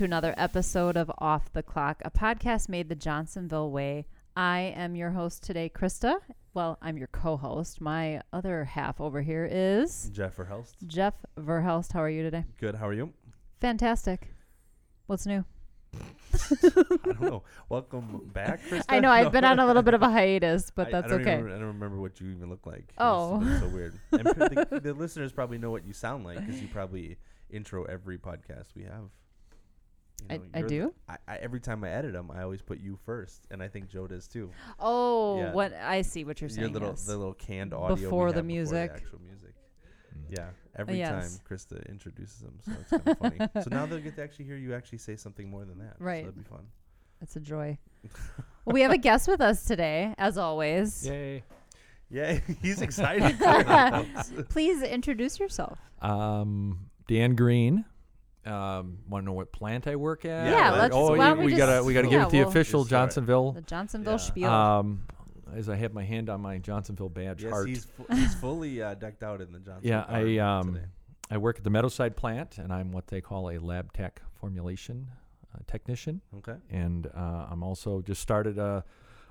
To another episode of Off the Clock, a podcast made the Johnsonville way. I am your host today, Krista. Well, I'm your co host. My other half over here is Jeff Verhelst. Jeff Verhelst. How are you today? Good. How are you? Fantastic. What's new? I don't know. Welcome back, Krista. I know I've been on a little bit of a hiatus, but I- I that's don't okay. even- I don't remember what you even look like. Oh. so weird. And the, the listeners probably know what you sound like because you probably intro every podcast we have. You I- know, I you're the- do? I, I, every time I edit them, I always put you first, and I think Joe does too. Oh, Yeah. what I see what you're saying. Your saying. little yes. the little canned audio we Before the have music. actual music. Yeah, every yes. time Krista introduces them, so it's kind of funny. So now they'll get to actually hear you actually say something more than that. Right. So that'd be fun. It's a joy. well, we have a guest with us today, as always. Yay. Yeah, he's excited. Please introduce yourself. Um, Dan Green. Um, want to know what plant I work at? Yeah, Or- let's- Oh, why yeah, don't we we gotta just- we gotta yeah, give it the we'll- official Johnsonville. The Johnsonville Yeah. spiel. Um, as I have my hand on my Johnsonville badge yes, heart. he's fu- he's fully uh, decked out in the Johnsonville. Yeah, I, um, today. I work at the Meadowside plant, and I'm what they call a lab tech formulation uh, technician, Okay. and uh, I'm also just started a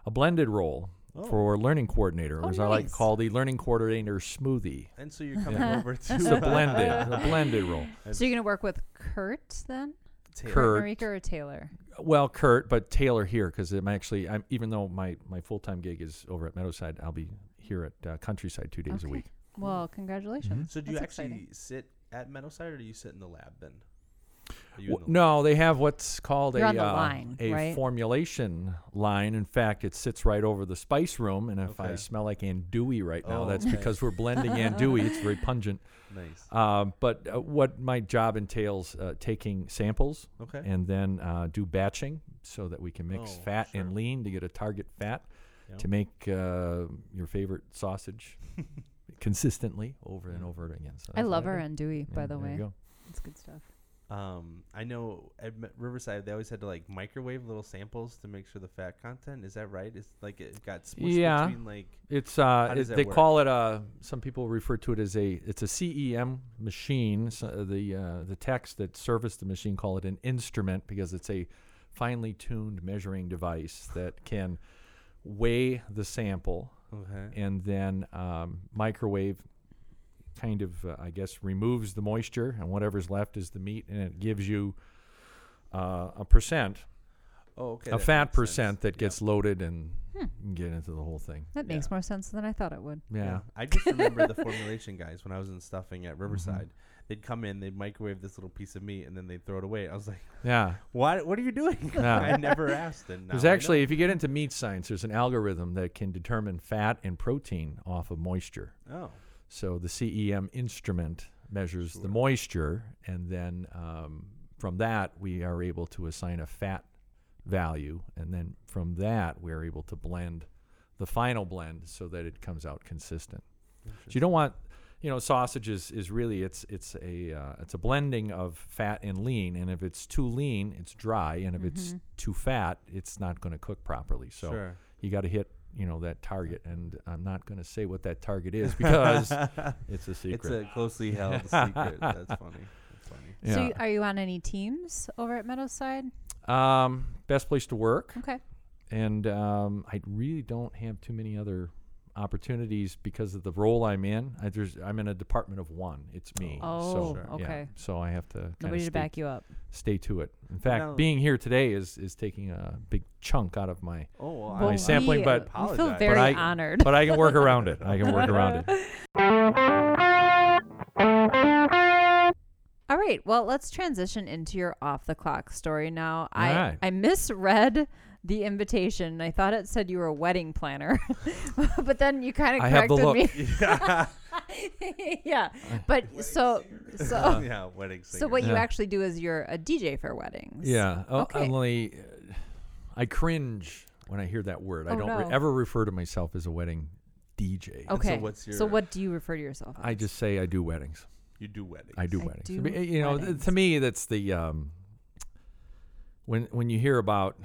a blended role Oh. for learning coordinator, Oh, or as I like to call the learning coordinator smoothie. And so you're coming over to It's a blended, a blended role. So you're gonna work with Kurt then? Taylor. Kurt. Marika or Taylor? Well, Kurt, but Taylor here because I'm actually I'm even though my my full time gig is over at Meadowside, I'll be here at uh, Countryside two days a week. Well, congratulations. So do you actually exciting. sit at Meadowside or do you sit in the lab then? Are you W- the no, they have what's called You're a on the uh, line, a right? formulation line. In fact, it sits right over the spice room, and if I Okay. smell like andouille right now, Oh, that's okay. because we're blending andouille. It's very pungent. Nice. Um, but uh, what my job entails uh, taking samples Okay. and then uh, do batching so that we can mix Oh, fat sure. and lean to get a target fat Yeah. to make uh, your favorite sausage consistently over and over again. So I that's what love do. our andouille, by the there way. you go. It's good stuff. Um, I know at Riverside they always had to like microwave little samples to make sure the fat content. Is that right? It's like it got split Yeah. between like It's uh, it- they work? call it a. Some people refer to it as a. It's a CEM machine. So the uh, the techs that service the machine call it an instrument because it's a finely tuned measuring device that can weigh the sample okay. and then um, microwave kind of uh, I guess removes the moisture and whatever's left is the meat and it gives you uh, a percent, Oh, okay. a that fat makes sense. percent that Yeah. gets loaded and Hmm. you can get into the whole thing. That Yeah. makes more sense than I thought it would. Yeah. I just remember the formulation guys when I was in stuffing Mm-hmm. at Riverside. They'd come in, they'd microwave this little piece of meat, and then they'd throw it away. I was like, Yeah. "What? What are you doing?" Yeah. I never asked. And now There's I know. actually, if you get into meat science, there's an algorithm that can determine fat and protein off of moisture. oh, So the CEM instrument measures the moisture, and then um, from that we are able to assign a fat value, and then from that we are able to blend the final blend so that it comes out consistent. So you don't want, you know, sausage is, is really it's it's a uh, it's a blending of fat and lean, and if it's too lean, it's dry, and if it's Mhm. too fat, it's not going to cook properly. So sure. you got to hit you know that target, and I'm not going to say what that target is because it's a secret. It's a closely held secret. That's funny. That's funny. yeah. So, you, are you on any teams over at Meadowside? um, best place to work, Okay. and um, I really don't have too many other opportunities because of the role I'm in. I, there's, I'm in a department of one. It's me. Oh, so, Sure. yeah, okay. so I have to kinda Nobody to back you up. stay to it. In fact, Now- being here today is is taking a big chunk out of my. Oh, well, My I- sampling, we, but- uh, we feel Apologize. very I- honored. But I can work around it. I can work around it. All right. Well, let's transition into your off the clock story now. I right. I misread the invitation. I thought it said you were a wedding planner, but then you kind of I have the corrected look. me. yeah. yeah, but so so Oh, yeah, wedding singer. so what you actually do is you're a DJ for weddings. Yeah. Oh, Okay. Only, uh, I cringe when I hear that word. I Oh, don't re- ever refer to myself as a wedding DJ. so Okay. what's So your- what do you refer to yourself? as? I just say I do weddings. you do weddings. I do I weddings. do I mean, you know, th- to me, that's the um, when when you hear about,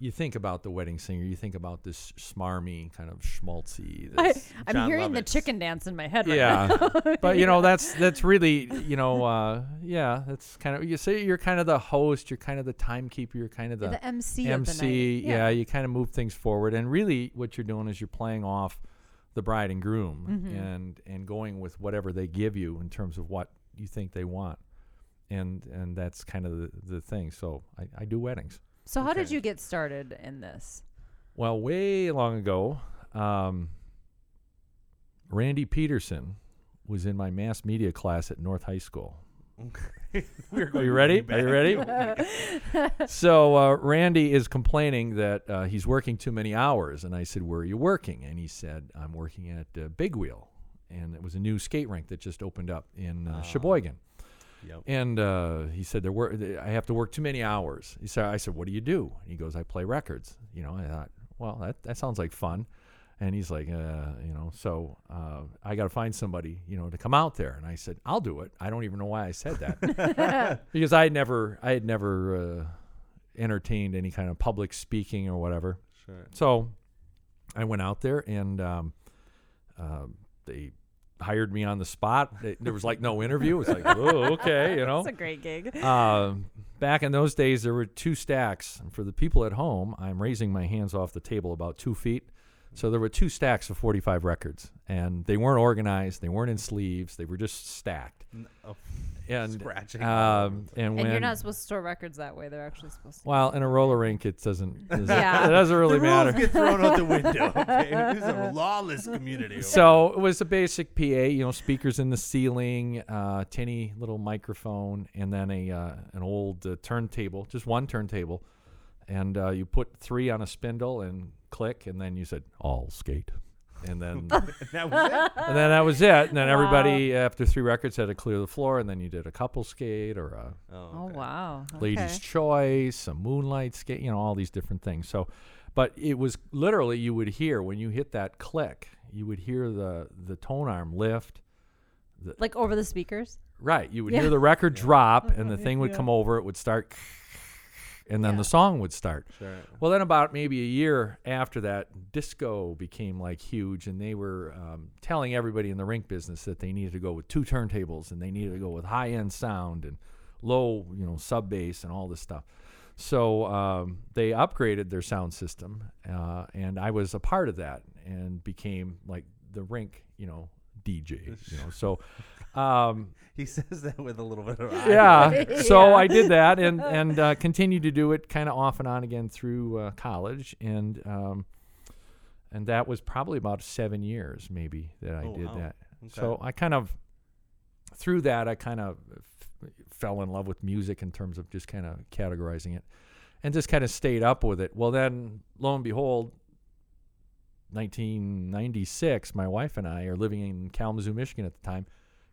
you think about the wedding singer, you think about this smarmy kind of schmaltzy. I, This, I'm John hearing the chicken dance in my head right yeah, now. but you know that's that's really you know uh, yeah that's kind of you say you're kind of the host, you're kind of the timekeeper, you're kind of the the MC, of the MC, night. yeah. you kind of move things forward, and really, what you're doing is you're playing off the bride and groom, Mhm. and and going with whatever they give you in terms of what you think they want, and and that's kind of the, the thing. So I, I do weddings. So how did you get started in this? Well, way long ago, um, Randy Peterson was in my mass media class at North High School. We're Are you ready? Are you ready? so uh, Randy is complaining that uh, he's working too many hours, and I said, "Where are you working?" And he said, "I'm working at uh, Big Wheel, and it was a new skate rink that just opened up in uh, Oh. Sheboygan." Yep. And uh, he said, "There were I have to work too many hours." He said, "I said, what do you do?" And he goes, "I play records." You know, I thought, well, that that sounds like fun. And he's like, uh, you know, so uh, I got to find somebody, you know, to come out there. And I said, I'll do it. I don't even know why I said that because I had never, I had never uh, entertained any kind of public speaking or whatever. Sure. So I went out there and um, uh, they hired me on the spot. There was like no interview. It was like, oh, okay, you know. That's a great gig. Um, back in those days, there were two stacks. And for the people at home, I'm raising my hands off the table about two feet. So there were two stacks of 45 records, and they weren't organized. They weren't in sleeves. They were just stacked. N- oh, And scratching. um, and when and you're not supposed to store records that way. They're actually supposed to. well, in a roller rink, it doesn't. doesn't- Yeah. it doesn't really the matter. rules get thrown out the window. Okay, this is a lawless community. So it was a basic PA, you know, speakers in the ceiling, uh, tinny little microphone, and then a uh, an old uh, turntable, just one turntable, and uh, you put three on a spindle and click, and then you said all skate, and then there. that was it. and then that was it. And then Wow. everybody after three records had to clear the floor, and then you did a couple skate or a Oh okay. Oh, wow. Ladies' Okay. Choice, a Moonlight skate, you know, all these different things. So, but it was literally you would hear when you hit that click, you would hear the the tone arm lift. Like over the speakers. Right, you would Yeah. hear the record drop, and the thing would Yeah. come over. It would start, and then Yeah. the song would start. Sure. Well, then about maybe a year after that, disco became like huge, and they were um, telling everybody in the rink business that they needed to go with two turntables and they needed to go with high end sound and low, you know, sub bass and all this stuff. So um, they upgraded their sound system, uh, and I was a part of that and became like the rink, you know, DJ. You know, so. Um, He says that with a little bit of yeah. So Yeah. I did that and and uh, continued to do it kind of off and on again through uh, college and um, and that was probably about seven years maybe that I Oh, did wow. that. Okay. So I kind of through that I kind of f- fell in love with music in terms of just kind of categorizing it and just kind of stayed up with it. Well then lo and behold 1996 my wife and I are living in Kalamazoo Michigan at the time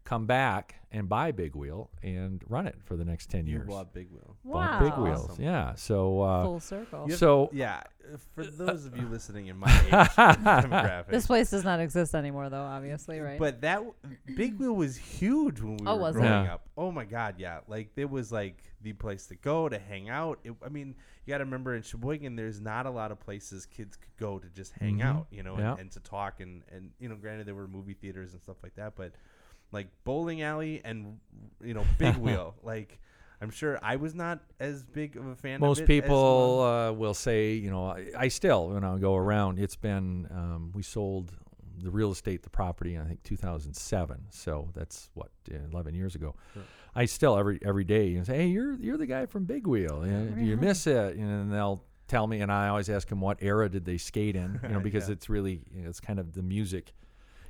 come back and buy Big Wheel and run it for the next 10 you years. bought Big Wheel. Bought Wow. Big Wheels. Awesome. Yeah. So uh Full circle. Have- so Yeah, uh, for those of you listening in my age demographic, This place does not exist anymore, though. Obviously, right? But that Big Wheel was huge when we Oh, were was it? growing Yeah. up. Oh my god, yeah! Like it was like the place to go to hang out. It, I mean, you got to remember in Sheboygan, there's not a lot of places kids could go to just hang Mhm. out, you know, Yeah. and, and to talk and and you know, granted there were movie theaters and stuff like that, but like bowling alley and you know Big Wheel, like. I'm sure I was not as big of a fan. most of it people uh, will say, you know, I, I still when I go around, it's been um, we sold the real estate, the property, I think 2007. So that's what 11 years ago. Sure. I still every every day you know, say, hey, you're you're the guy from Big Wheel. You know, you miss it? And they'll tell me, and I always ask them what era did they skate in, you know, because Yeah. it's really you know, it's kind of the music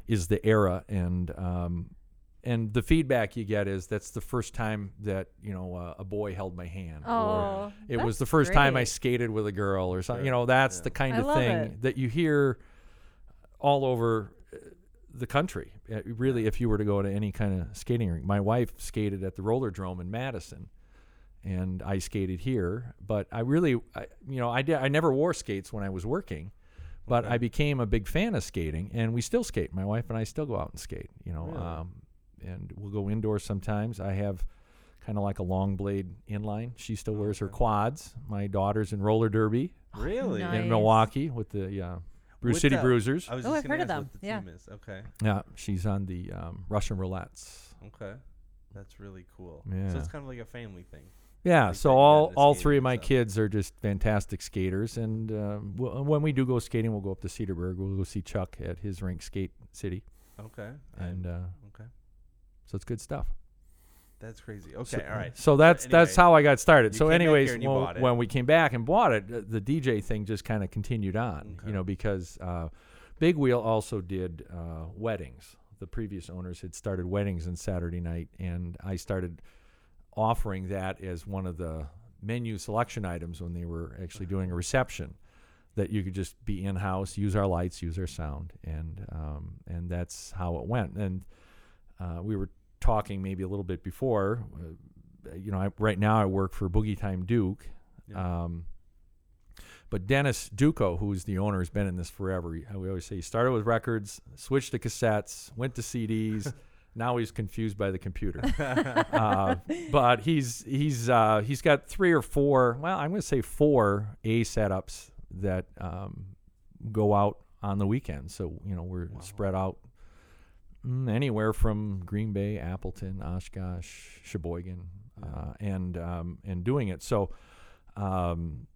is the era and um, and the feedback you get is that's the first time that you know uh, a boy held my hand. oh, or it was the first time I skated with a girl or something. You know, that's Yeah. the kind I of thing it. that you hear all over uh, the country. Uh, Really, if you were to go to any kind of skating rink, my wife skated at the Roller Drome in Madison, and I skated here. But I really, I, you know, I did. I never wore skates when I was working, but Okay. I became a big fan of skating, and we still skate. My wife and I still go out and skate. You know, Really? um, and we'll go indoors sometimes. I have kind of like a long blade inline. She still wears her quads. My daughter's in roller derby Really? nice. in Milwaukee with the uh, Bruce With City the- Bruisers. I was Oh, I've gonna heard of them. what the Yeah. team is. Okay. yeah, she's on the um, Russian roulettes. Okay. That's really cool. Yeah. So it's kind of like a family thing. Yeah, Like so all all three of my stuff. kids are just fantastic skaters, and um, w- when we do go skating, we'll go up to Cedarburg. We'll go see Chuck at his rink, Skate City, Okay. and uh, okay. So it's good stuff. That's crazy. So- Okay. all right. So that's that's how I got started. So, came back here anyways, when, when we came back and bought it, uh, the DJ thing just kind of continued on. Okay. You know, because uh, Big Wheel also did uh, weddings. The previous owners had started weddings on Saturday night, and I started offering that as one of the menu selection items when they were actually doing a reception. That you could just be in house, use our lights, use our sound, and um, and that's how it went. And uh, we were talking maybe a little bit before. Uh, you know, I, right now I work for Boogie Time Duke. Yeah. Um, but Dennis Duco, who's the owner, has been in this forever. He- We always say he started with records, switched to cassettes, went to CDs. now he's confused by the computer. uh, but he's he's uh, he's got three or four. Well, I'm going to say four A setups that um, go out on the weekend. So you know we're Wow. spread out mm, anywhere from Green Bay, Appleton, Oshkosh, Sheboygan, Yeah. uh, and um, and doing it. So um,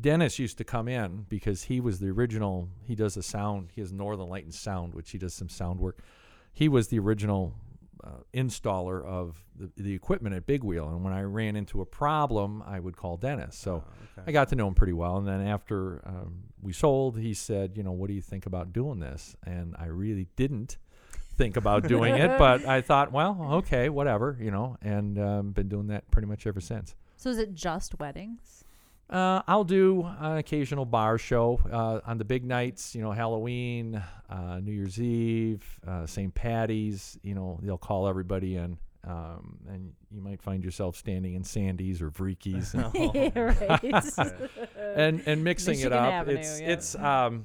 Dennis used to come in because he was the original. He does the sound. He has Northern Light and Sound, which he does some sound work. He was the original uh, installer of the, the equipment at Big Wheel, and when I ran into a problem, I would call Dennis. So. Oh, okay. I got to know him pretty well. And then after um, we sold, he said, you know, what do you think about doing this? And I really didn't think about doing it, but I thought, well, okay, whatever, you know, and um, been doing that pretty much ever since. So is it just weddings? Uh, I'll do an occasional bar show uh, on the big nights, you know, Halloween, uh, New Year's Eve, uh, St. Patty's. You know, they'll call everybody in, um, and you might find yourself standing in Sandy's or Vreekies. And yeah, and and mixing Michigan it up. Avenue, it's yeah. it's um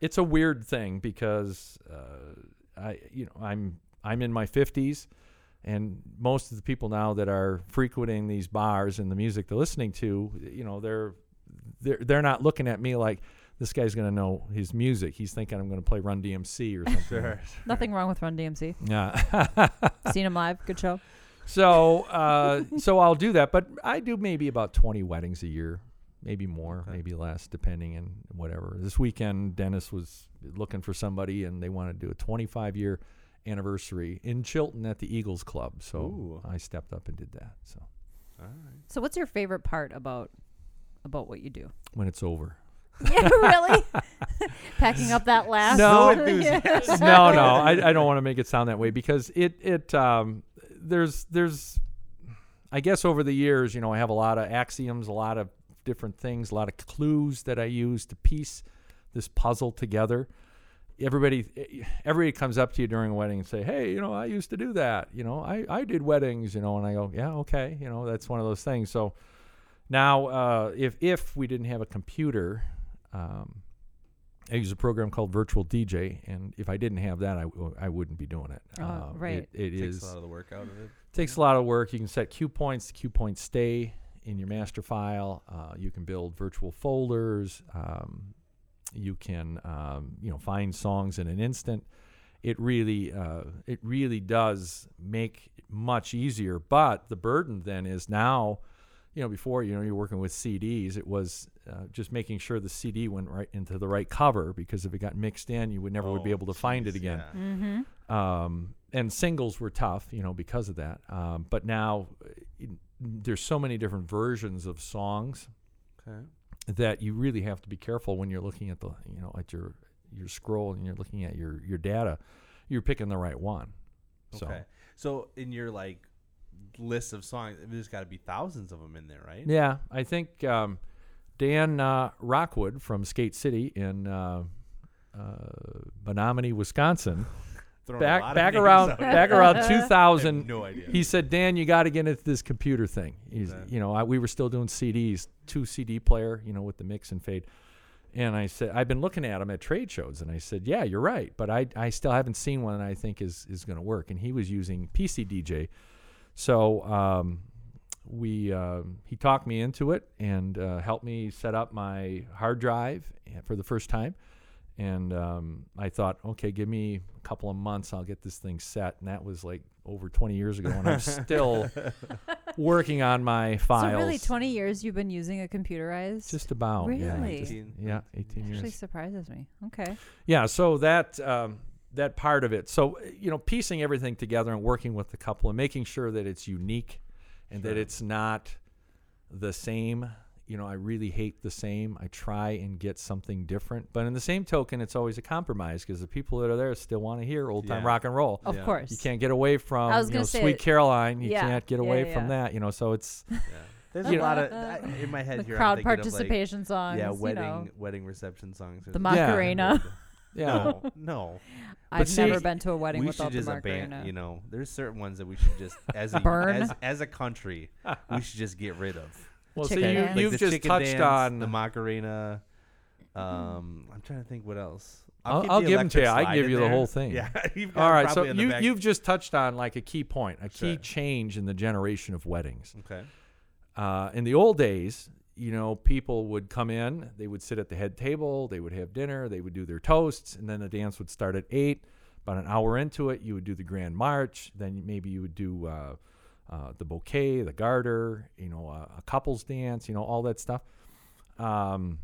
it's a weird thing because uh, I you know I'm I'm in my 50s and most of the people now that are frequenting these bars and the music they're listening to, you know, they're they're they're not looking at me like this guy's going to know his music. He's thinking I'm going to play Run DMC or something. Sure. Nothing wrong with Run DMC. Yeah. Seen him live. Good show. So, uh, so I'll do that, but I do maybe about 20 weddings a year, maybe more, Okay. maybe less, depending and whatever. This weekend, Dennis was looking for somebody, and they wanted to do a 25 year anniversary in Chilton at the Eagles Club. So Ooh. I stepped up and did that. So All right. So what's your favorite part about about what you do? when it's over, yeah, really? Packing up that last. No. No, no, I, I don't want to make it sound that way because it it um there's there's I guess over the years, you know, I have a lot of axioms, a lot of different things, a lot of clues that I use to piece this puzzle together. Everybody everybody comes up to you during a wedding and say, "Hey, you know, I used to do that. You know, I I did weddings, you know." And I go, "Yeah, okay, you know, that's one of those things." So now uh if if we didn't have a computer um I use a program called Virtual DJ, and if I didn't have that, I, w- I wouldn't be doing it. Oh, Uh, right. It, it Takes is a lot of the work out of it. takes a lot of work. You can set cue points. The cue points stay in your master file. Uh, you can build virtual folders. Um, you can um, you know find songs in an instant. It really uh, it really does make it much easier. But the burden then is now, you know, before you know you're working with CDs, it was uh, just making sure the CD went right into the right cover because if it got mixed in, you would never would be Oh, able to find it again yeah. Mm-hmm. um, and singles were tough, you know, because of that. Um, but now uh, in- there's so many different versions of songs Okay. that you really have to be careful when you're looking at the, you know, at your your scroll and you're looking at your your data. You're picking the right one. So Okay. So in your like list of songs, there's got to be thousands of them in there, right? yeah, I think um, Dan uh, Rockwood from Skate City in uh, uh, Menominee, Wisconsin, Throwing a lot back back around back around I have 2000. no idea. He said, Dan, you got to get into this computer thing. He's, Okay. you know, I, we were still doing CDs, two CD player, you know, with the mix and fade. And I said, I've been looking at them at trade shows, and I said, yeah, you're right, but I, I still haven't seen one that I think is is going to work. And he was using PC DJ, so um, we um he talked me into it and uh, helped me set up my hard drive eh, for the first time. And um, I thought, okay, give me a couple of months, I'll get this thing set. And that was like over 20 years ago, and I'm still working on my files. So really, 20 years you've been using a computerized? Just about, yeah. Really? Just- 18. yeah, 18 actually surprises me. Okay. Yeah, so that um, that part of it. So you know, piecing everything together and working with the couple and making sure that it's unique and that it's not the same. You know, I really hate the same. I try and get something different, but in the same token, it's always a compromise because the people that are there still want to hear old time Yeah. rock and roll. Of Yeah. course. You can't get away from you know, Sweet it- Caroline. You yeah, can't get away yeah, from that. You know, so it's Yeah. There's You a know- lot of I- in my head the here. I'm crowd thinking of, like, participation songs. yeah, you wedding know. wedding reception songs. The Macarena. yeah. No, no. I've see, never been to a wedding we without should the just Macarena. abandon. You know, there's certain ones that we should just as a Burn. as, as a country we should just get rid of. Well, so Chicken you, dance. Like you've just touched dance, on the Macarena. Um, I'm trying to think what else. I'll- keep I'll the give 'em to you. I slide give in you the whole thing. Yeah. you've got All so probably in the you back. you've just touched on like a key point, a key Sure. change in the generation of weddings. okay. Uh, in the old days, you know, people would come in, they would sit at the head table, they would have dinner, they would do their toasts, and then the dance would start at eight. About an hour into it, you would do the grand march. Then maybe you would do uh, uh, the bouquet, the garter, you know, uh, a couples dance, you know, all that stuff. Um,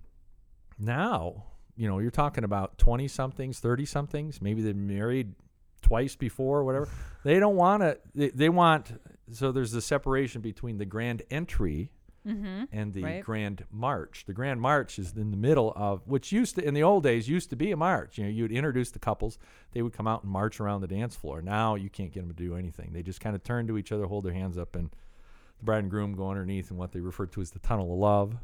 now, you know, you're talking about 20 somethings, 30 somethings, maybe they're married twice before, whatever. they don't want to, they, they want, so there's the separation between the grand entry mm-hmm. and the Right. grand march. The grand march is in the middle of, which used to, in the old days, used to be a march. You know, you'd introduce the couples, they would come out and march around the dance floor. Now you can't get them to do anything. They just kind of turn to each other, hold their hands up, and the bride and groom go underneath in what they refer to as the tunnel of love.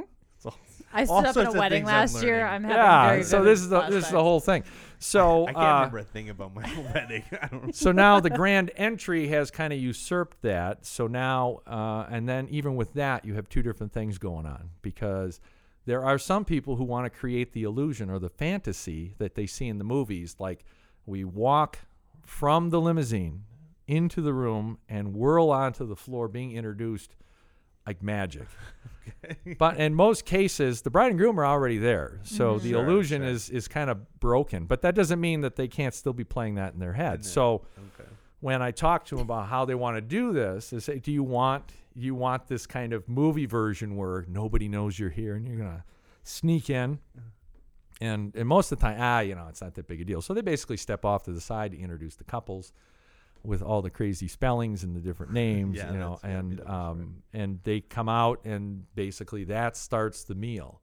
So, I All stood up in sorts a wedding things I'm last year. I'm having yeah, very so this is the this is the whole thing. So I can't uh, remember a thing about my wedding. I don't. so now the grand entry has kind of usurped that. So now, uh, and then even with that, you have two different things going on because there are some people who want to create the illusion or the fantasy that they see in the movies, like we walk from the limousine into the room and whirl onto the floor, being introduced like magic. But in most cases, the bride and groom are already there, so Mhm. the Sure, illusion sure. is is kind of broken. But that doesn't mean that they can't still be playing that in their head. So Okay. when I talk to them about how they want to do this, is say, do you want you want this kind of movie version where nobody knows you're here and you're gonna sneak in, and and most of the time, ah, you know, it's not that big a deal. So they basically step off to the side to introduce the couples with all the crazy spellings and the different names, Yeah, you know, that's- that'd be and the best um and they come out and basically that starts the meal.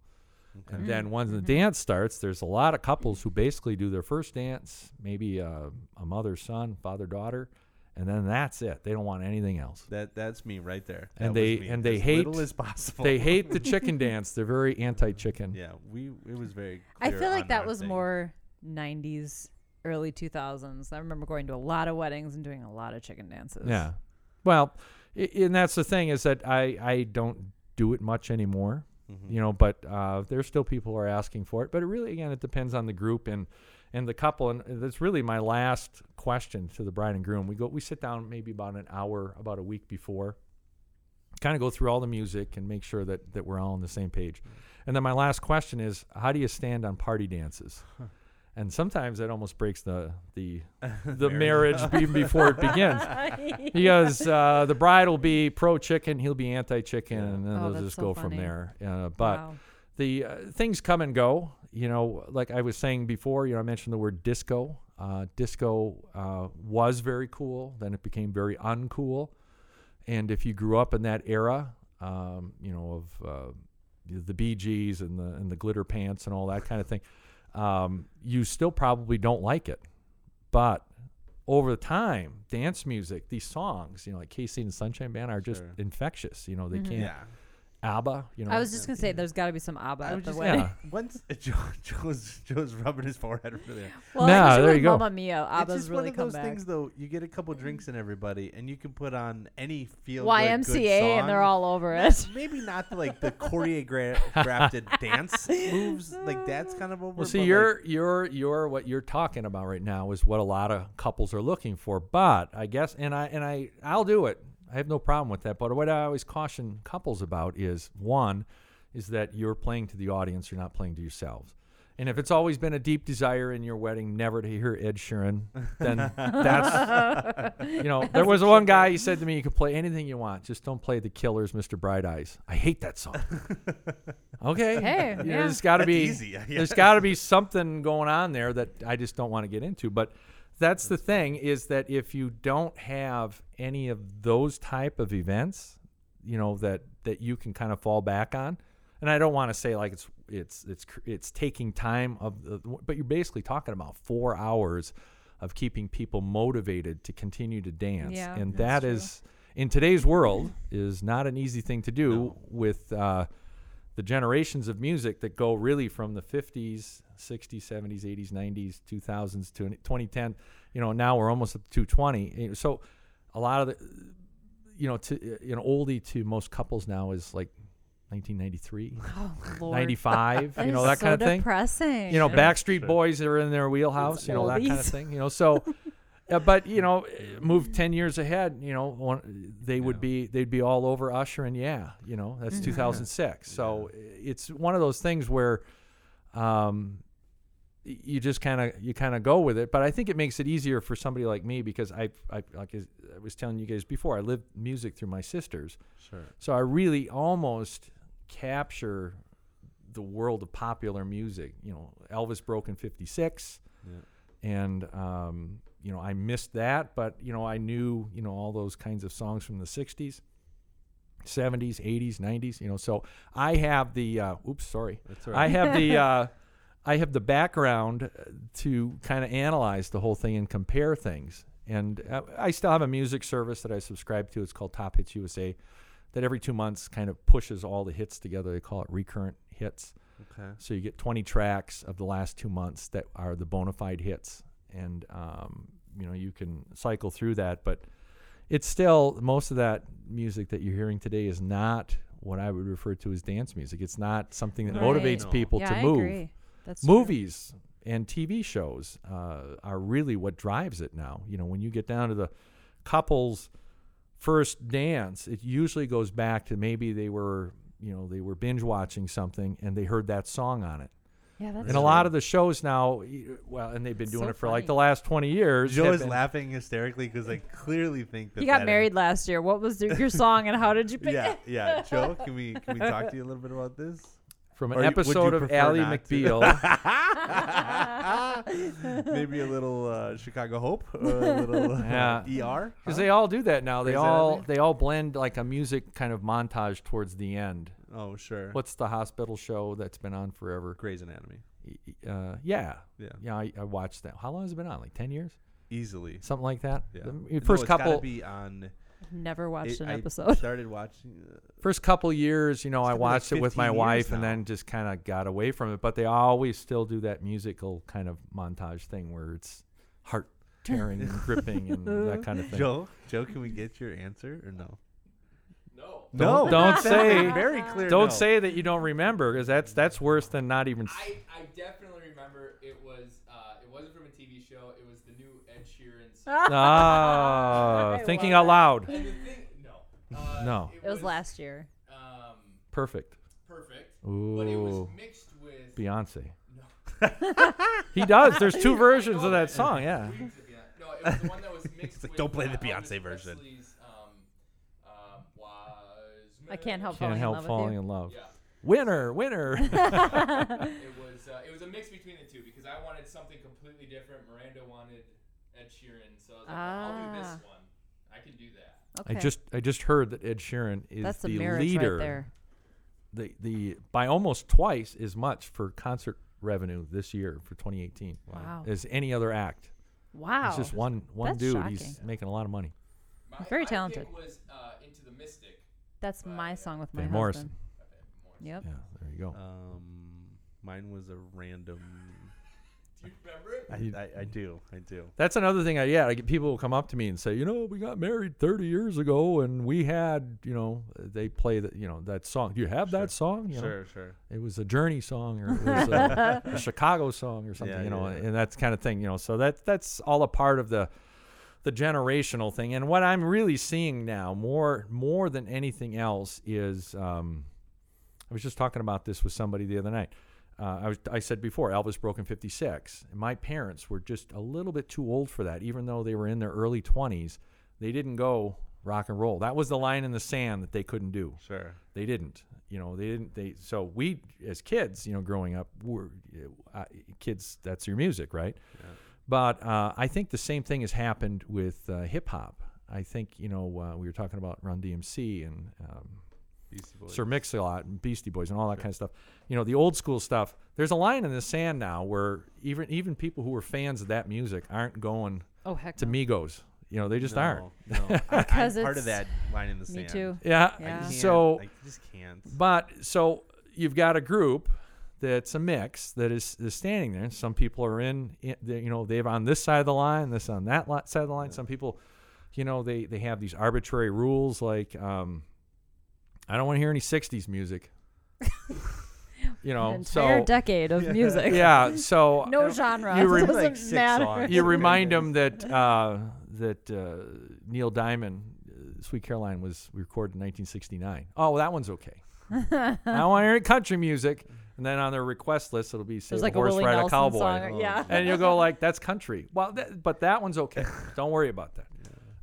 Okay. And then once the Mhm. dance starts, there's a lot of couples who basically do their first dance, maybe uh, a mother, son, father, daughter, and then that's it. They don't want anything else. That that's me right there. And That was they- and they as hate- little as possible. They hate the chicken dance. They're very anti-chicken. Yeah, we it was very. I feel like that was thing. more 90s, early 2000s. I remember going to a lot of weddings and doing a lot of chicken dances. Yeah. Well, i- and that's the thing is that I I don't do it much anymore. Mhm. you know but uh, there's still people who are asking for it but it really again it depends on the group and and the couple and that's really my last question to the bride and groom we go we sit down maybe about an hour about a week before kind of go through all the music and make sure that that we're all on the same page and then my last question is how do you stand on party dances and sometimes it almost breaks the the the marriage even before it begins because uh, the bride will be pro chicken, he'll be anti chicken, Yeah. and then Oh, they'll just so go from there. Uh, but Wow. the uh, things come and go. You know, like I was saying before, you know, I mentioned the word disco. Uh, disco uh, was very cool, then it became very uncool. And if you grew up in that era, um, you know, of uh, the- Bee Gees and the and the glitter pants and all that kind of thing, um, you still probably don't like it. But over the time, dance music, these songs, you know, like KC and the Sunshine Band are just Sure. infectious. You know, they Mhm. can't. Yeah. ABBA, you know. I was just gonna say, there's got to be some ABBA I at the just wedding. yeah. Once Joe, Joe's Joe's rubbing his forehead over there. Well, Nah, especially there with you go. Mamma Mia, it's ABBA's just really one of come those back. things, though. You get a couple drinks in everybody, and you can put on any feel YMCA, and they're all over it. Maybe not like the choreographed dance moves. Like that's kind of over. Well, see, but, you're like, you're you're what you're talking about right now is what a lot of couples are looking for. But I guess, and I and I I'll do it. I have no problem with that. But what I always caution couples about is one, is that you're playing to the audience. You're not playing to yourselves. And if it's always been a deep desire in your wedding never to hear Ed Sheeran, then that's you know. There was one guy. He said to me, "You can play anything you want, just don't play the Killers, Mr. Brightside." I hate that song. okay, Hey, You know, yeah. there's got to That's be easy, I there's guess. got to be something going on there that I just don't want to get into. But that's the thing is that if you don't have any of those type of events, you know that that you can kind of fall back on. And I don't want to say like it's it's it's it's taking time of the, but you're basically talking about 4 hours of keeping people motivated to continue to dance. Yeah, and that's that true. is in today's world is not an easy thing to do with uh, the generations of music that go really from the 50s, 60s, 70s, 80s, 90s, 2000s 2010. You know, now we're almost at 220. So a lot of the, you know, to you know, oldie to most couples now is like 1993, Oh, Lord. 95. you know that so kind of thing. Depressing. You know, Sure, Backstreet sure. Boys are in their wheelhouse. You know that kind of thing. You know, so. Uh, but you know, move ten years ahead. You know, one, they would be they'd be all over Usher and yeah. You know, that's Mhm. 2006. So it's one of those things where, um, y- you just kind of you kind of go with it. But I think it makes it easier for somebody like me because I I like I was telling you guys before, I lived music through my sisters. Sure. So I really almost capture the world of popular music. You know, Elvis broke in '56, Yeah. and um, you know I missed that, but you know I knew you know all those kinds of songs from the '60s, '70s, '80s, '90s. You know, so I have the uh, oops, sorry, I have the uh, I have the background uh, to kind of analyze the whole thing and compare things. And uh, I still have a music service that I subscribe to. It's called Top Hits USA. That every two months kind of pushes all the hits together. They call it recurrent hits. okay. So you get 20 tracks of the last two months that are the bona fide hits, and um, you know you can cycle through that. But it's still most of that music that you're hearing today is not what I would refer to as dance music. It's not something that Right. motivates No. people yeah, to I move. agree. That's true. Movies and TV shows uh, are really what drives it now. You know, when you get down to the couples first dance, it usually goes back to maybe they were, you know, they were binge watching something and they heard that song on it. Yeah, that's and a lot of the shows now, well, and they've been It's doing so it for like the last 20 years. Joe is been- laughing hysterically because I clearly think that You got that- married last year. What was your, your song and how did you pick Yeah, it? yeah. Joe, can we can we talk to you a little bit about this? From Or an you- would you episode of prefer Ally not to? McBeal. Maybe a little uh, Chicago Hope, a little uh, Yeah. ER. Because huh? they all do that now. They Grey's all they all blend like a music kind of montage towards the end. Oh, sure. What's the hospital show that's been on forever? Grey's Anatomy? Uh, yeah, Yeah, yeah. I, I watched that. How long has it been on? Like ten years, easily. something like that. Yeah. The No, first it's gotta couple, be on. Never watched it- an I episode. started watching. Uh, first couple years, you know, I gotta like watched it with my 15 years wife, and then just kind of got away from it. But they always still do that musical kind of montage thing where it's heart tearing and gripping and that kind of thing. Joe, Joe, can we get your answer or no? No. Don't- no, don't say- very clear. Don't no. say that you don't remember, because that's that's worse than not even. s- I, I definitely remember it was uh, it wasn't from a TV show. It was the new Ed Sheeran. Ah, I thinking love out loud. and the thing, no, uh, No. It was last year. Um, Perfect. perfect, but it was Ooh, mixed with. Beyonce. No. He does. There's two versions of that that. song. Yeah. Weeks of Beyonce. No, it was the one that was mixed like, with. "Don't play the uh, Beyonce Elvis version." Presley's, um, um, Wise I can't help Can't falling help in love falling you. in love. Yeah. Winner, winner. it was uh, it was a mix between the two because I wanted something completely different. Miranda wanted Ed Sheeran, so I was like, I'll do this Ah. one. I can do that. Okay. I just I just heard that Ed Sheeran is That's the the marriage leader. right there. The the by almost twice as much for concert revenue this year for 2018 Wow. as any other act. Wow. It's just one one That's dude. He's shocking. making a lot of money. My, Very talented. Pick was uh, into the Mystic. That's my song with my Van husband. Morrison. Yep. Yeah, there you go. Um, mine was a random. I, I, I do. I do. That's another thing. I yeah, I get people will come up to me and say, you know, we got married 30 years ago, and we had, you know, they play that, you know, that song. Do you have Sure. that song? You know, Sure, sure. it was a Journey song or it was a, a Chicago song or something, Yeah, you know, yeah, yeah. and that kind of thing, you know. So that that's all a part of the the generational thing. And what I'm really seeing now, more more than anything else, is um, I was just talking about this with somebody the other night. Uh, I was I said before Elvis broke in '56. And my parents were just a little bit too old for that, even though they were in their early 20s. They didn't go rock and roll. That was the line in the sand that they couldn't do Sure. they didn't you know they didn't they so we as kids you know growing up were uh, kids that's your music right Yeah. but uh, i think the same thing has happened with uh, hip-hop i think you know uh, we were talking about run dmc and um. Sir mix-a-lot and beastie boys and all that Sure. kind of stuff you know the old school stuff there's a line in the sand now where even even people who are fans of that music aren't going Oh heck. to no. migos you know they just aren't No, no. I, Because I'm part it's- of that line in the sand. Me sand. too. yeah, Yeah. can't, so I just can't. But so you've got a group that's a mix that is, is standing there. Some people are in, in you know, they're on this side of the line, this on that side of the line. Some people, you know, they they have these arbitrary rules like, um, I don't want to hear any '60s music. you know, An entire so decade of music. yeah, so No genre. You it re- doesn't like six matter. songs. you remind them that uh, that uh, Neil Diamond, uh, "Sweet Caroline" was recorded in 1969. Oh, well, that one's okay. I don't want to hear country music, and then on their request list, it'll be "Save There's like a Horse, Willie Ride a Nelson Cowboy," song. Oh, yeah. and you'll go like, "That's country." Well, that, but that one's okay. don't worry about that.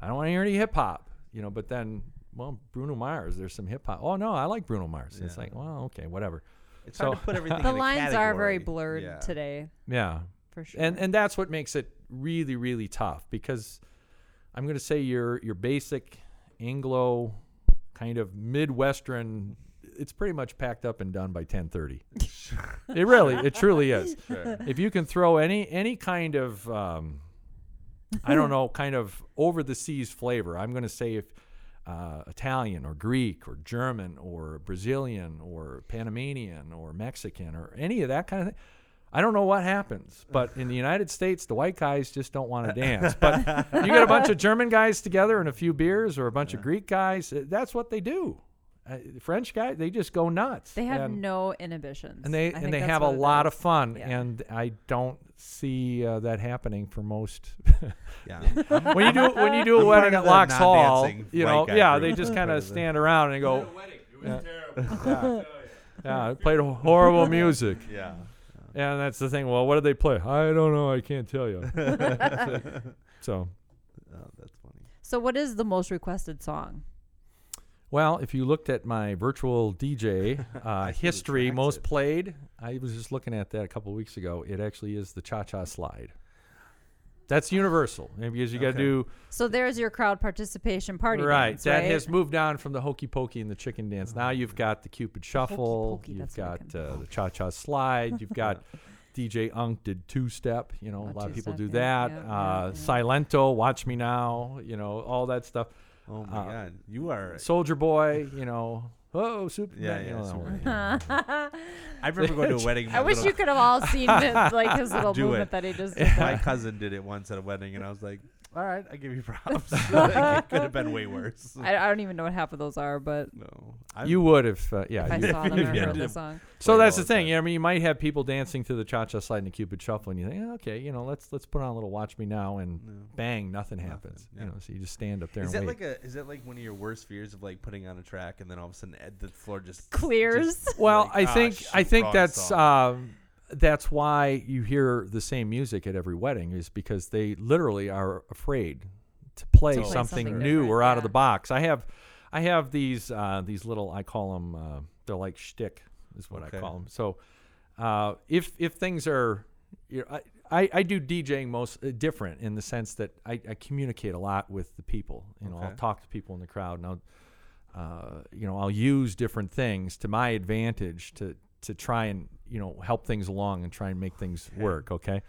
I don't want to hear any hip hop, you know. But then, well, Bruno Mars, there's some hip hop. Oh no, I like Bruno Mars. It's like, well, okay, whatever. It's so- hard to put everything the in a lines are very blurred Yeah. today, Yeah, for sure. and and that's what makes it really really tough because I'm going to say your your basic Anglo kind of Midwestern it's pretty much packed up and done by 10:30. it really it truly is. Sure. If you can throw any any kind of um, I don't know kind of over the seas flavor, I'm going to say if uh, Italian or Greek or German or Brazilian or Panamanian or Mexican or any of that kind of thing. I don't know what happens, but in the United States, the white guys just don't want to dance. But you get a bunch of German guys together and a few beers, or a bunch of Greek guys. That's what they do. Uh, French guys, they just go nuts. they have And- no inhibitions. and they I and they have a what it lot of fun Yeah. and i don't see uh, that happening for most Yeah. when you do when you do a I'm wedding at locks hall you know yeah group. they just kind of of the- stand around and At go a wedding. It was Yeah. terrible. Yeah. I tell yeah played horrible music yeah. and that's the thing well what did they play i don't know i can't tell you so Oh, that's funny. So, what is the most requested song? Well if you looked at my virtual dj uh, history most it. played i was just looking at that a couple weeks ago it actually is the cha-cha slide that's universal because you got to do So, there's your crowd participation party. right. dance, that right? has moved on from the hokey pokey and the chicken dance. Now you've got the Cupid Shuffle. pokey, you've that's what I got uh, the Cha Cha Slide. You've got DJ Unk did two step. You know, Oh, a lot of people two-step, do yeah, that. yeah, uh, yeah, yeah. Silento, Watch Me Now. You know, all that stuff. Oh my Uh, god, you are. Soulja Boy. You know, oh Superman. Yeah, you yeah, know, that Superman. one. I remember going to a wedding. I wish little- you could have all seen it, like his little Do movement it. that he just did. My cousin did it once at a wedding, and I was like, "All right, I give you props." It could have been way worse. I, I don't even know what half of those are, but no, I, You would if, uh, yeah. if I you- saw them or Yeah. heard the song. So that's the the thing. time. You know, I mean, you might have people dancing to the cha-cha slide and the Cupid shuffle, and you think, "Eh, okay, you know, let's let's put on a little "Watch Me Now," and No. bang, nothing Nothing, happens. yeah. You know, so you just stand up there Is and that wait. like a? Is that like one of your worst fears of like putting on a track and then all of a sudden eh, the floor just Clears. just, well, like, I ah, think I shoot, think wrong that's song. um, that's why you hear the same music at every wedding is because they literally are afraid to play, To play something, something new or out of the box. I have I have these uh, these little I call them uh, they're like shtick is what Okay. I call them. So uh, if if things are you know, I, I, I do DJing most uh, different in the sense that I, I communicate a lot with the people. You know, I'll talk to people in the crowd, and I'll, uh, you know, I'll use different things to my advantage to to try and you know help things along and try and make things Okay. work. Okay,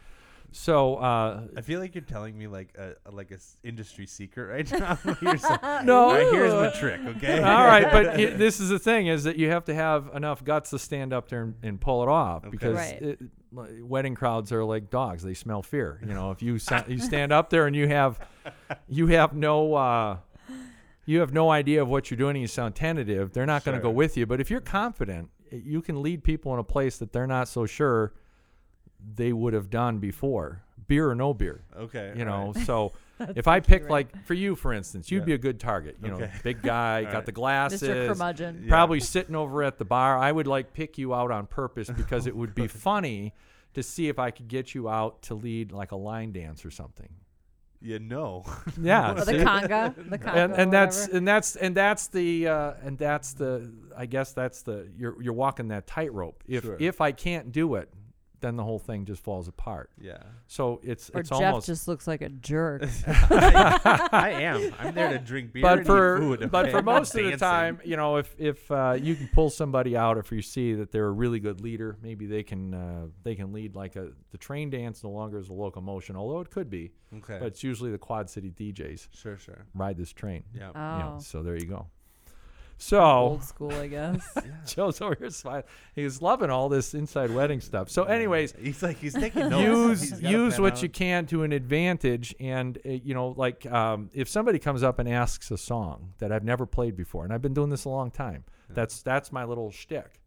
So uh, I feel like you're telling me like a, a- like a s- industry secret right now. You're saying, No. "All right, here's the trick, okay? all right, but i this is the thing: is that you have to have enough guts to stand up there and, and pull it off Okay. because Right. it, like, wedding crowds are like dogs; they smell fear. You know, if you sa- you stand up there and you have you have no uh, you have no idea of what you're doing and you sound tentative, they're not going to go Sure. with you. But if you're confident, you can lead people in a place that they're not so sure they would have done before, beer or no beer. okay, You know, right. so if I Right. pick like for you, for instance, you'd Yeah. be a good target. You know, big guy, got right. the glasses, Mr. Curmudgeon. Yeah. probably sitting over at the bar. I would like pick you out on purpose because it would be funny to see if I could get you out to lead like a line dance or something. You know. Yeah, Or the conga. The conga. and and that's and that's and that's the uh, and that's the I guess that's the you're you're walking that tightrope. If Sure. if I can't do it, then the whole thing just falls apart. yeah, So it's Or it's Jeff almost just looks like a jerk. I am. I'm there to drink beer but and for eat food. but okay? for I'm most of the time, you know, if if uh, you can pull somebody out, if you see that they're a really good leader, maybe they can uh, they can lead like a the train dance no longer is a locomotion, although it could be, Okay. but it's usually the Quad City DJs sure, sure. ride this train. Yeah. Oh, You know, so there you go. So old school, I guess. Joe's over here smiling. He's loving all this inside wedding stuff. So, anyways, he's like he's taking notes. Use got use what out. you can to an advantage and uh, you know like um, if somebody comes up and asks a song that I've never played before and I've been doing this a long time that's that's my little shtick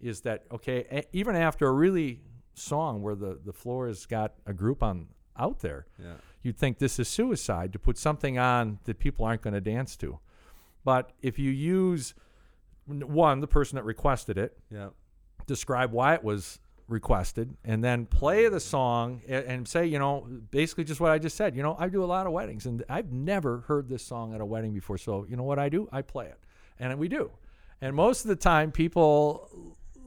is that okay a- even after a really song where the the floor has got a group on out there Yeah. you'd think this is suicide to put something on that people aren't going to dance to but if you use one the person that requested it Yeah. describe why it was requested and then play the song and, and say you know basically just what i just said you know i do a lot of weddings and i've never heard this song at a wedding before so you know what i do? I play it. And we do. And most of the time people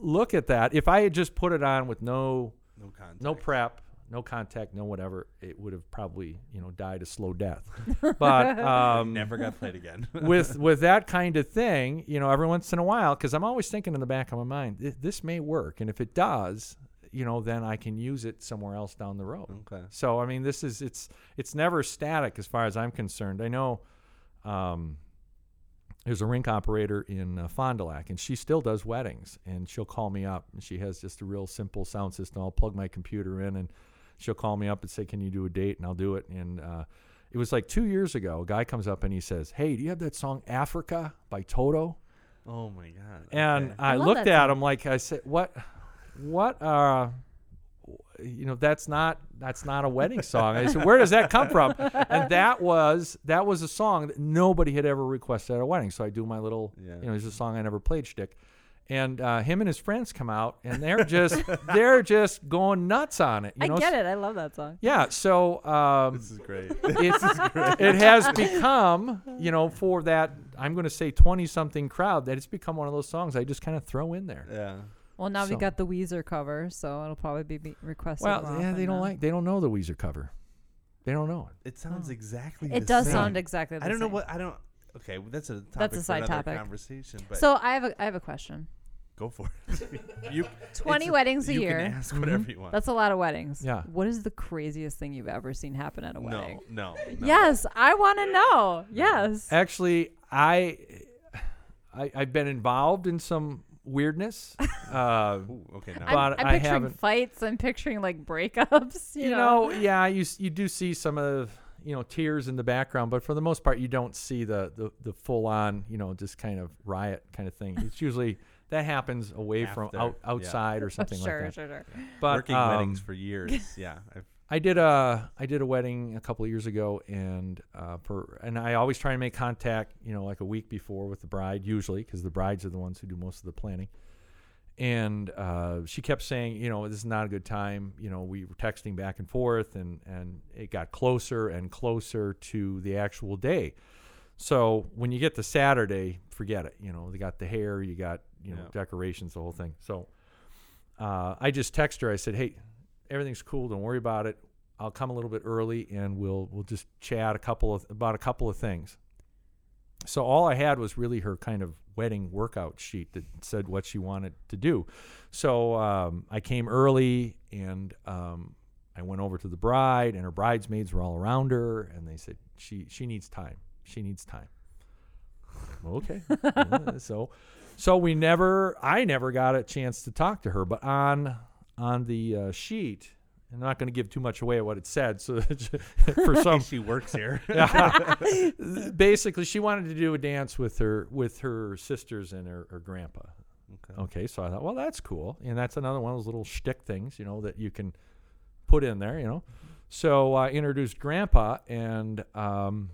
look at that. If i had just put it on with no No no prep no contact no whatever it would have probably you know died a slow death but um Never got played again. with with that kind of thing, you know, every once in a while, because I'm always thinking in the back of my mind, "Th- this may work, and if it does, you know, then I can use it somewhere else down the road. okay. So I mean, this is it's it's never static as far as I'm concerned. I know. Um, there's a rink operator in uh, Fond du Lac, and she still does weddings. And she'll call me up, and she has just a real simple sound system. I'll plug my computer in, and she'll call me up and say, "Can you do a date?" And I'll do it. And uh, it was like two years ago. A guy comes up and he says, "Hey, do you have that song Africa by Toto?" Oh my god. And. I, I looked that at him like I said, "What? What? Uh, you know, that's not that's not a wedding song." I said, "Where does that come from?" And that was that was a song that nobody had ever requested at a wedding. So I do my little, Yeah. you know, it's a song I never played shtick. And uh, him and his friends come out, and they're just they're just going nuts on it. You I know? get it. I love that song. Yeah. So um, this is great. it's, it has become, you know, for that I'm going to say 20 something crowd that it's become one of those songs I just kind of throw in there. yeah. Well, now So- we got the Weezer cover, so it'll probably be be requested. Well, yeah, they don't now. like they don't know the Weezer cover. They don't know it. It sounds Oh. exactly. It the does same. sound exactly the I don't know what I don't. Okay, well, that's a topic That's a for side another topic. conversation. But So I have a I have a question. go for it. you, 20 weddings a you year. can ask whatever Mhm. you want. That's a lot of weddings. Yeah. What is the craziest thing you've ever seen happen at a wedding? no, no. Yes, I want to know. Yes. Actually, I, I I've been involved in some weirdness. Uh, Ooh, okay, now. I'm, I'm picturing haven't- fights. I'm picturing like breakups. You, you know, yeah, you you do see some of you know tears in the background, but for the most part, you don't see the the, the full on you know just kind of riot kind of thing. It's usually that happens away from After, out, yeah. outside or something sure, like that. sure, sure. But Working um, weddings for years. Yeah, I've, I did a I did a wedding a couple of years ago, and uh, for and I always try and make contact, you know, like a week before with the bride, usually because the brides are the ones who do most of the planning. And uh, she kept saying, you know, this is not a good time. You know, we were texting back and forth, and and it got closer and closer to the actual day. So when you get to Saturday, forget it. You know, they got the hair, you got you know Yeah. decorations, the whole thing. So uh, I just text her. I said, "Hey, everything's cool. Don't worry about it. I'll come a little bit early, and we'll we'll just chat a couple of about a couple of things." So all I had was really her kind of wedding workout sheet that said what she wanted to do. So um, I came early, and um, I went over to the bride, and her bridesmaids were all around her, and they said she she needs time. She needs time. okay, Yeah, so so we never I never got a chance to talk to her, but on on the uh, sheet. I'm not going to give too much away of what it said. So for some, she works here. yeah. Basically, she wanted to do a dance with her with her sisters and her, her grandpa. Okay. Okay, so I thought, well, that's cool, and that's another one of those little shtick things, you know, that you can put in there, you know. So I introduced Grandpa, and um,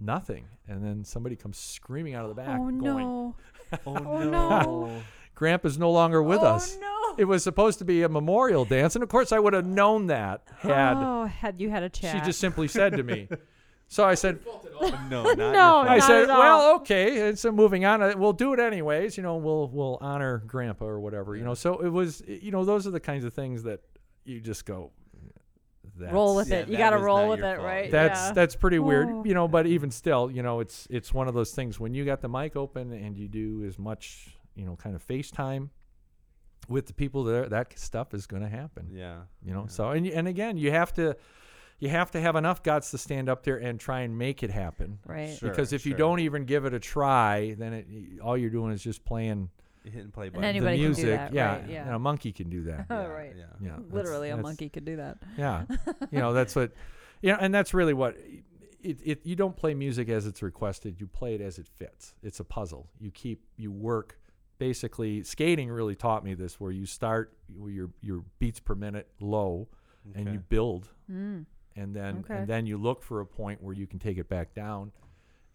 nothing, and then somebody comes screaming out of the back, Oh going, no. Oh, Oh, no. no. "Grandpa's no longer with oh, us." no. It was supposed to be a memorial dance, and of course, I would have known that had oh, had you had a chat. she just simply said to me. So I said, Fault at all. No, not your No, fault. I Not said, at all. well, okay. And so moving on, uh, we'll do it anyways. You know, we'll we'll honor Grandpa or whatever. You know, so it was. You know, those are the kinds of things that you just go. That's, roll with yeah, it. You that got to was roll not with your it, fault. right? That's yeah. that's pretty Oh. weird, you know. But even still, you know, it's it's one of those things when you got the mic open and you do as much, you know, kind of FaceTime with the people there. That stuff is going to happen. Yeah. you know Yeah. so and, and again you have to you have to have enough guts to stand up there and try and make it happen right. Sure, because if you don't even give it a try then it, all you're doing is just playing hit and play And button. Anybody the can do music that, yeah, right, yeah. and a monkey can do that Oh, Yeah, right. Yeah. yeah that's- Literally, a that's- monkey could do that. yeah you know that's what you know and that's really what it, it you don't play music as it's requested you play it as it fits it's a puzzle you keep you work basically skating really taught me this where you start your your beats per minute low and you build Mm. and then Okay. and then you look for a point where you can take it back down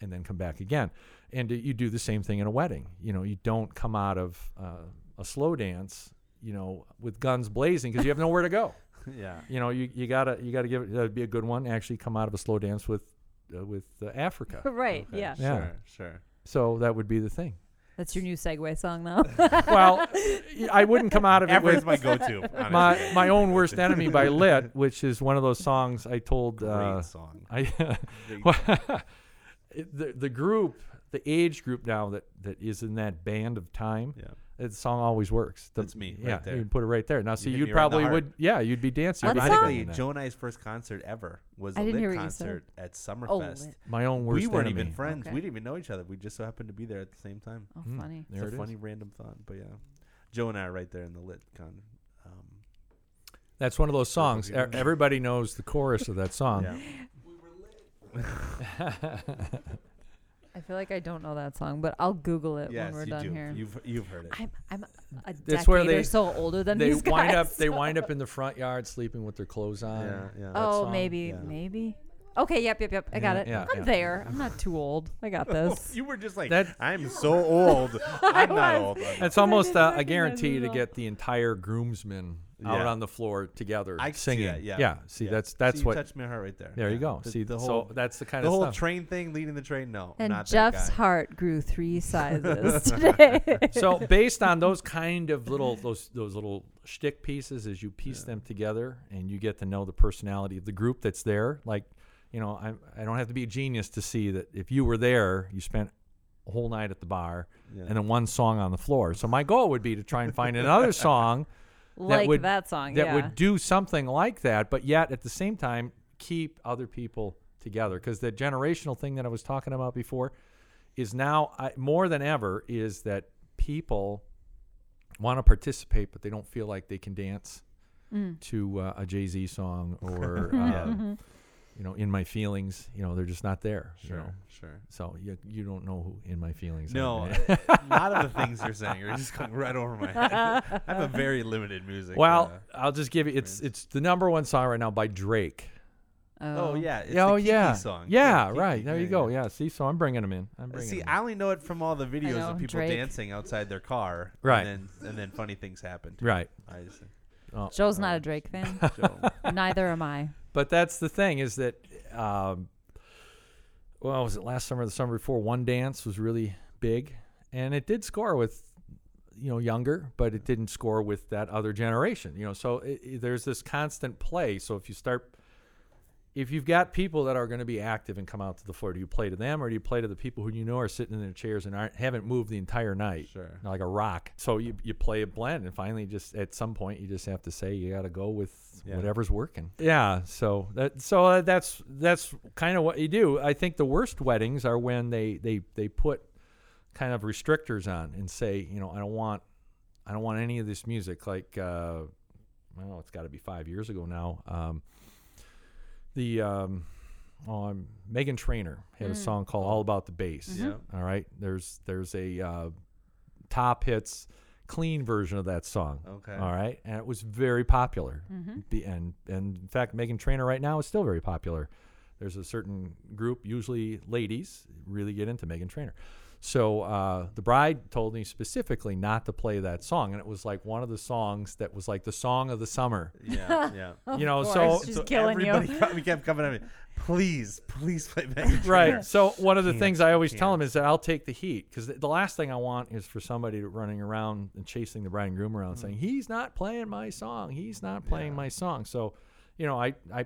and then come back again and you do the same thing in a wedding you know you don't come out of uh, a slow dance you know with guns blazing because you have nowhere to go yeah. you know you, you gotta you gotta give it that'd be a good one actually come out of a slow dance with uh, with uh, africa right. Okay, Yeah. Yeah. Sure. Sure. so that would be the thing That's your new segue song now. well i wouldn't come out of it Africa's with my go-to. my honestly. my own worst enemy by lit which is one of those songs i told Great uh, song. I Big- the the group, the age group now that that is in that band of time, yeah. The song always works. The- That's me right Yeah, there. you can put it right there. Now, see, you'd me right in the probably would. Yeah, you'd be dancing. What you'd be song? Ironically. Joe and I's first concert ever was I a lit hear what you said. concert at oh, Summerfest. lit. My own worst we weren't enemy. even friends. Okay. We didn't even know each other. We just so happened to be there at the same time. oh, Mm, funny. There it's it a is. funny random thought, but yeah, Joe and I are right there in the lit con. Um, That's one of those songs. Perfect. Everybody knows the chorus of that song. yeah. I feel like I don't know that song, but I'll Google it yes, when we're you done do. here. You've you've heard it. I'm I'm a That's decade where they- or so older than they these guys. wind up. They wind up in the front yard sleeping with their clothes on. Yeah, yeah. That Oh, song? maybe, Yeah. maybe. Okay, yep, yep, yep. I got Yeah, it. yeah, I'm yeah. there. I'm not too old. I got this. you were just like That- I'm so old. I'm not was. old. I'm That's almost didn't uh, a recognize guarantee it to all. get the entire groomsmen out Yeah. on the floor together I can see singing. that, yeah. yeah. See, Yeah. that's that's See, you what. touched my heart right there. There you Yeah. go. The, See, the whole, so whole that's the kind the of whole stuff. train thing, leading the train. No, and not Jeff's that guy. heart grew three sizes today. so based on those kind of little those those little shtick pieces, as you piece Yeah. them together, and you get to know the personality of the group that's there. Like, you know, I I don't have to be a genius to see that if you were there, you spent a whole night at the bar, Yeah. and then one song on the floor. So my goal would be to try and find another song like would- that song, that yeah. would do something like that, but yet at the same time keep other people together. Because the generational thing that I was talking about before is now I, more than ever is that people want to participate, but they don't feel like they can dance Mm. to uh, a Jay Z song or Yeah. You know, in my feelings. You know, they're just not there. you Sure, know. sure. So you you don't know who in my feelings. No, a lot of the things you're saying are just going right over my head. I have a very limited music. well, uh, I'll just give you it's it's the number one song right now by Drake. oh yeah, it's oh the Kiki yeah, song. yeah, Kiki, right. There you go. Yeah. see, so I'm bringing them in. I'm Uh, bringing See, 'em I only know it from all the videos know, of people Drake. dancing outside their car, Right. And then, and then funny things happen. in. right. I just, Oh, Joe's Oh. not a Drake fan. Joe. Neither am I. But that's the thing is that, um, well, was it last summer or the summer before? One Dance was really big, and it did score with, you know, younger, but it didn't score with that other generation. You know, so it, it- there's this constant play. So if you start if you've got people that are going to be active and come out to the floor, do you play to them or do you play to the people who you know are sitting in their chairs and aren't haven't moved the entire night? Sure. Like a rock. So you, you play a blend and finally just at some point you just have to say you got to go with Yeah. whatever's working. Yeah, so that so uh, that's that's kind of what you do. I think the worst weddings are when they they they put kind of restrictors on and say, you know, I don't want I don't want any of this music like uh well, it's got to be 5 years ago now. Um the um oh, I'm Meghan Trainor had a Mm. song called All About the Bass. Mm-hmm. Yeah. All right. There's there's a uh, top hits clean version of that song. Okay. All right, and it was very popular. Mm-hmm. Be- And and in fact, Meghan Trainor right now is still very popular. There's a certain group, usually ladies, really get into Meghan Trainor. So uh, the bride told me specifically not to play that song, and it was like one of the songs that was like the song of the summer. Yeah, yeah. You know, course, so she's killing you. everybody we kept coming at me. Please, please play Meghan Right. So one of the Can't, things I always tell can't. them is that I'll take the heat because the, the last thing I want is for somebody running around and chasing the bride and groom around saying he's not playing my song, he's not playing Yeah. my song. So, you know, I I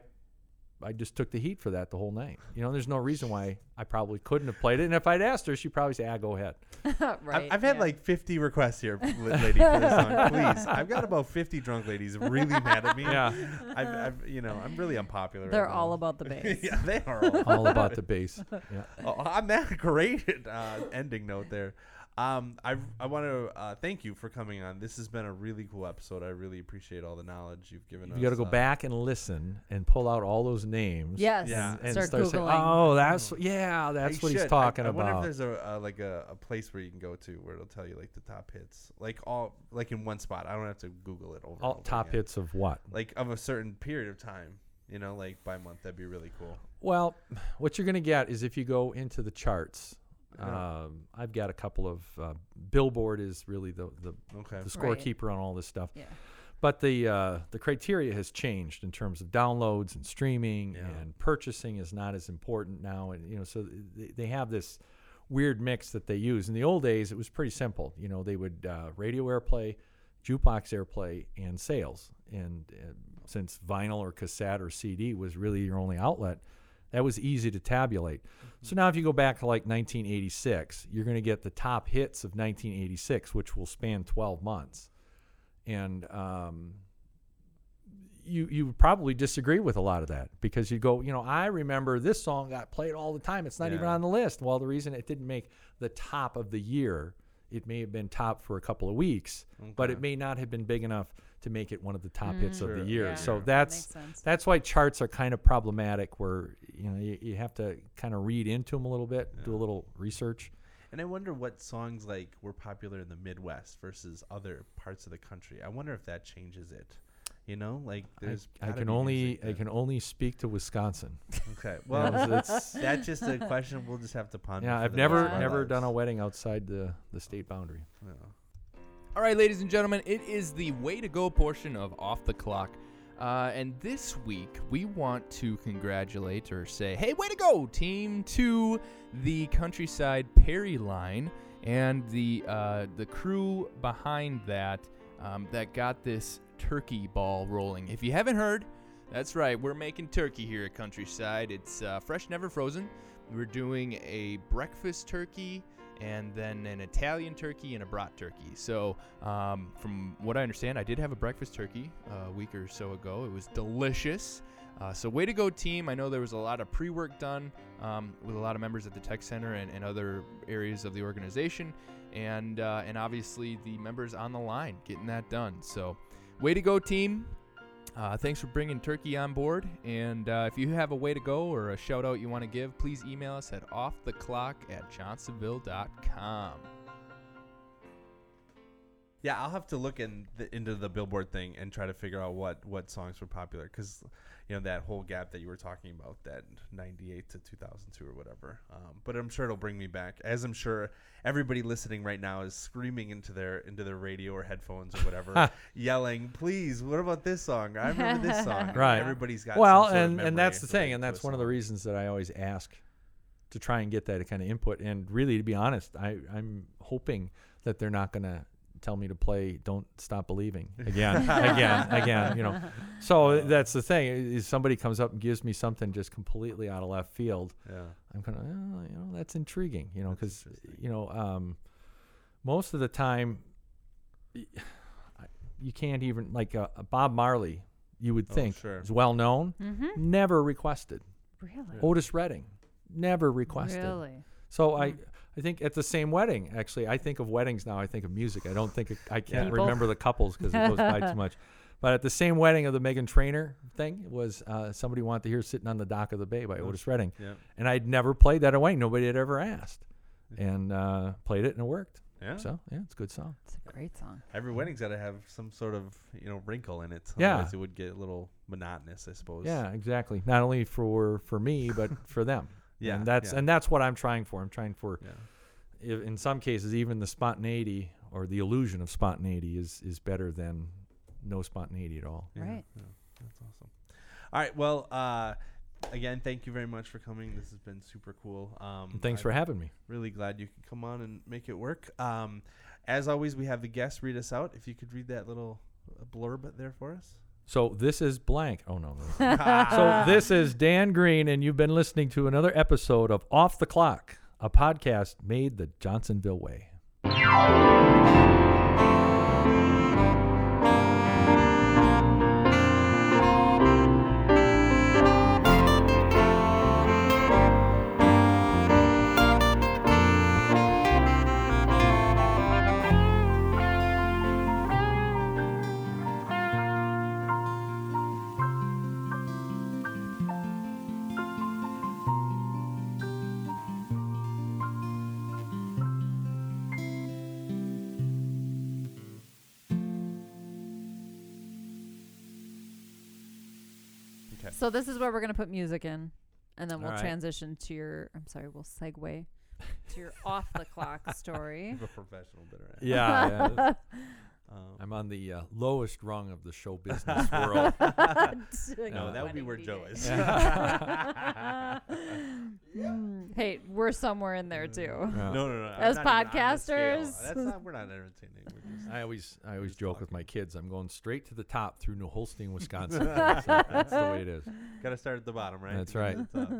I just took the heat for that the whole night. You know, there's no reason why I probably couldn't have played it. And if I'd asked her, she'd probably say, "Ah, go ahead." right. I've, I've had yeah. like 50 requests here, l- lady, for this song. Please, I've got about 50 drunk ladies really mad at me. Yeah. I've, I've, you know, I'm really unpopular. They're right all now. about the bass. yeah, they are all. All about the bass. Yeah. Oh, on that great uh, ending note there, um, I I want to uh, thank you for coming on. This has been a really cool episode. I really appreciate all the knowledge you've given us. You got to go uh, back and listen and pull out all those names. Yes. Yeah. And Start start googling. saying, "Oh, that's yeah, I that's what he's talking I, I about." wonder if there's a uh, like a, a place where you can go to where it'll tell you like the top hits, like all like in one spot. I don't have to Google it over. and all over top again. hits of what? like of a certain period of time. You know, like by month. That'd be really cool. Well, what you're going to get is if you go into the charts. Yeah. Um, I've got a couple of uh, Billboard is really the the, Okay. the Right. scorekeeper on all this stuff, Yeah. but the uh, the criteria has changed in terms of downloads and streaming Yeah. and purchasing is not as important now, and you know so they, they have this weird mix that they use. In the old days, it was pretty simple. You know, they would uh, radio airplay, jukebox airplay, and sales. And uh, since vinyl or cassette or CD was really your only outlet, that was easy to tabulate. So now, if you go back to like 1986, you're going to get the top hits of 1986, which will span 12 months. And um, you you would probably disagree with a lot of that because you go, you know, I remember this song got played all the time. It's not even on the list. Well, the reason it didn't make the top of the year, it may have been top for a couple of weeks, but it may not have been big enough to make it one of the top mm. hits of Sure. the year. Yeah, so that that's makes sense. that's why charts are kind of problematic where you know you, you have to kind of read into them a little bit, do a little research. And I wonder what songs like were popular in the Midwest versus other parts of the country. I wonder if that changes it. You know, like I, there's. I gotta can only music I can only speak to Wisconsin. Okay. You know, Well, it's- that's just a question we'll just have to ponder. yeah, I've never rest never lives. done a wedding outside the the state boundary. Yeah. All right, ladies and gentlemen, it is the way to go portion of Off the Clock. Uh, and this week, we want to congratulate or say, hey, way to go, team, to the Countryside Perry line and the, uh, the crew behind that um, that got this turkey ball rolling. If you haven't heard, that's right, we're making turkey here at Countryside. It's uh, fresh, never frozen. We're doing a breakfast turkey and then an Italian turkey and a brat turkey. So, um, from what I understand, I did have a breakfast turkey uh, a week or so ago. It was delicious. Uh, so, way to go, team. I know there was a lot of pre work done um, with a lot of members at the Tech Center and, and other areas of the organization, and, uh, and obviously the members on the line getting that done. So, way to go, team. Uh, thanks for bringing Turkey on board. And uh, if you have a way to go or a shout out you want to give, please email us at offtheclock at johnsonville.com. Yeah, I'll have to look in the, into the Billboard thing and try to figure out what what songs were popular because you know that whole gap that you were talking about, that '98 to 2002 or whatever. Um, but I'm sure it'll bring me back, as I'm sure everybody listening right now is screaming into their into their radio or headphones or whatever, yelling, "Please, what about this song? I remember this song." Right. Everybody's got well, some sort of and and that's the thing, and that's to a one of the reasons that I always ask to try and get that kind of input. And really, to be honest, I I'm hoping that they're not going to tell me to play "Don't Stop Believing" again, again, again. You know, so that's the thing. Is somebody comes up and gives me something just completely out of left field, Yeah. I'm kind of, oh, you know, that's intriguing, you know, because you know, um, most of the time, you can't even like uh, Bob Marley. You would Oh, think sure. is well known, Mm-hmm. never requested. Really? Otis Redding, never requested. Really? So I, Hmm. I think at the same wedding, actually, I think of weddings now. I think of music. I don't think of, I can't People. remember the couples because it goes by too much. But at the same wedding of the Meghan Trainor thing it was uh, somebody wanted to hear "Sitting on the Dock of the Bay" by Otis Redding, Yeah. and I'd never played that away. Nobody had ever asked, and uh, played it and it worked. Yeah. So yeah, it's a good song. It's a great song. Every wedding's got to have some sort of you know wrinkle in it. Yeah. Otherwise it would get a little monotonous, I suppose. Yeah, exactly. Not only for for me, but for them. Yeah. and that's yeah. and that's what I'm trying for. I'm trying for, yeah. in some cases, even the spontaneity or the illusion of spontaneity is is better than no spontaneity at all. Yeah, Right. yeah, that's awesome. All right. Well, uh, again, thank you very much for coming. This has been super cool. Um, thanks I'm for having me. really glad you could come on and make it work. Um, as always, we have the guests read us out. If you could read that little uh, blurb there for us. So this is blank. Oh no. no. so this is Dan Green, and you've been listening to another episode of Off the Clock, a podcast made the Johnsonville way. So this is where we're gonna put music in, and then we'll All right. transition to your. I'm sorry, we'll segue to your off the clock story. A professional bitter. end. Yeah, yeah. Um, I'm on the uh, lowest rung of the show business world. no, that would be where Joe is. Hey, we're somewhere in there too. Yeah. No, no, no. I'm As not even on the scale. podcasters. That's not. We're not entertaining. We're just, I always I always Just joke with my kids. I'm going straight to the top through New Holstein, Wisconsin. that's, that's the way it is. Got to start at the bottom, right? That's right. to the top.